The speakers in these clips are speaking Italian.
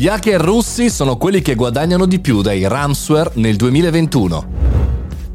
Gli hacker russi sono quelli che guadagnano di più dai ransomware nel 2021.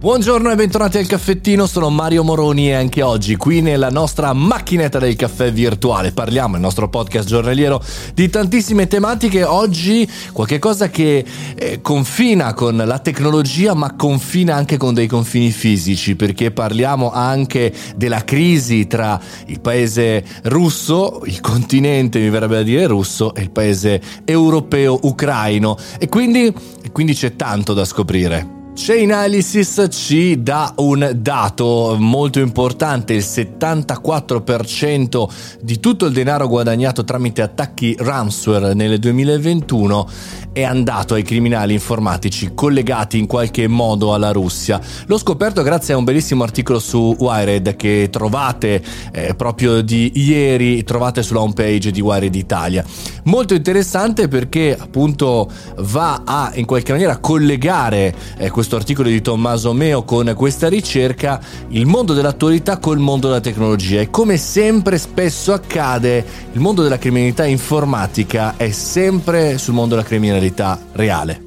Buongiorno e bentornati al caffettino, sono Mario Moroni e anche oggi qui nella nostra macchinetta del caffè virtuale parliamo nel nostro podcast giornaliero di tantissime tematiche. Oggi qualche cosa che eh, confina con la tecnologia ma confina anche con dei confini fisici perché parliamo anche della crisi tra il paese russo, il continente mi verrebbe da dire russo e il paese europeo ucraino e quindi, e quindi c'è tanto da scoprire. Chainalysis ci dà un dato molto importante, il 74% di tutto il denaro guadagnato tramite attacchi ransomware nel 2021 è andato ai criminali informatici collegati in qualche modo alla Russia. L'ho scoperto grazie a un bellissimo articolo su Wired che trovate eh, proprio di ieri, trovate sulla homepage di Wired Italia. Molto interessante perché appunto va a in qualche maniera collegare eh, questo articolo di Tommaso Meo con questa ricerca il mondo dell'attualità col mondo della tecnologia e come sempre spesso accade il mondo della criminalità informatica è sempre sul mondo della criminalità reale.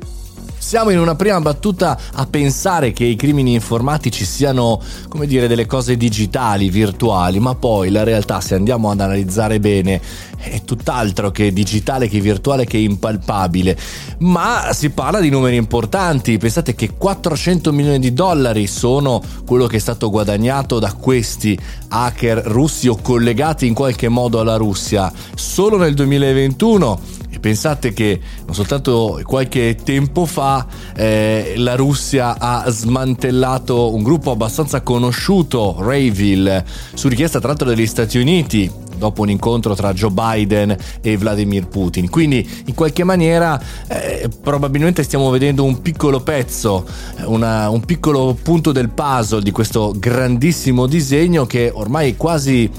Siamo in una prima battuta a pensare che i crimini informatici siano, come dire, delle cose digitali, virtuali, ma poi la realtà, se andiamo ad analizzare bene, è tutt'altro che digitale, che virtuale, che impalpabile. Ma si parla di numeri importanti. Pensate che 400 milioni di dollari sono quello che è stato guadagnato da questi hacker russi o collegati in qualche modo alla Russia solo nel 2021 pensate che non soltanto qualche tempo fa eh, la Russia ha smantellato un gruppo abbastanza conosciuto, Rayville, su richiesta tra l'altro degli Stati Uniti, dopo un incontro tra Joe Biden e Vladimir Putin. Quindi in qualche maniera eh, probabilmente stiamo vedendo un piccolo pezzo, una, un piccolo punto del puzzle di questo grandissimo disegno che ormai quasi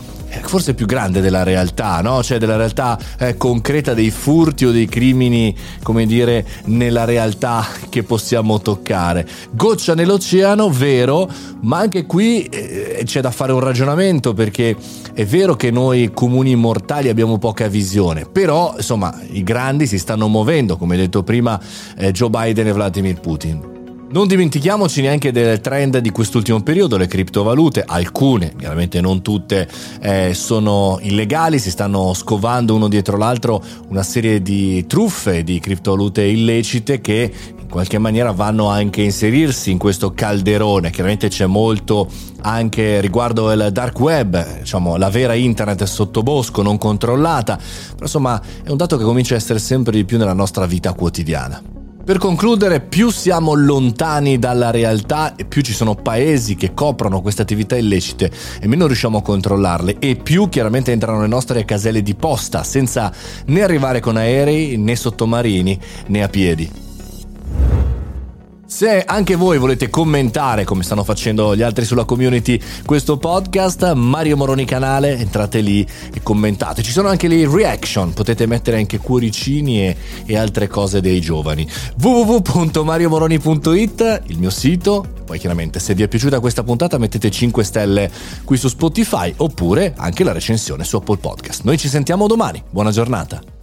forse più grande della realtà, no? cioè della realtà eh, concreta dei furti o dei crimini, come dire, nella realtà che possiamo toccare. Goccia nell'oceano, vero, ma anche qui eh, c'è da fare un ragionamento perché è vero che noi comuni mortali abbiamo poca visione, però insomma i grandi si stanno muovendo, come detto prima eh, Joe Biden e Vladimir Putin. Non dimentichiamoci neanche del trend di quest'ultimo periodo, le criptovalute, alcune, chiaramente non tutte, eh, sono illegali, si stanno scovando uno dietro l'altro una serie di truffe di criptovalute illecite che in qualche maniera vanno anche a inserirsi in questo calderone. Chiaramente c'è molto anche riguardo il dark web, diciamo la vera internet sottobosco, non controllata, però insomma è un dato che comincia a essere sempre di più nella nostra vita quotidiana. Per concludere, più siamo lontani dalla realtà e più ci sono paesi che coprono queste attività illecite e meno riusciamo a controllarle e più chiaramente entrano le nostre caselle di posta senza né arrivare con aerei né sottomarini né a piedi. Se anche voi volete commentare, come stanno facendo gli altri sulla community, questo podcast, Mario Moroni canale, entrate lì e commentate. Ci sono anche le reaction, potete mettere anche cuoricini e, e altre cose dei giovani. www.mariomoroni.it, il mio sito. Poi chiaramente se vi è piaciuta questa puntata mettete 5 stelle qui su Spotify oppure anche la recensione su Apple Podcast. Noi ci sentiamo domani. Buona giornata.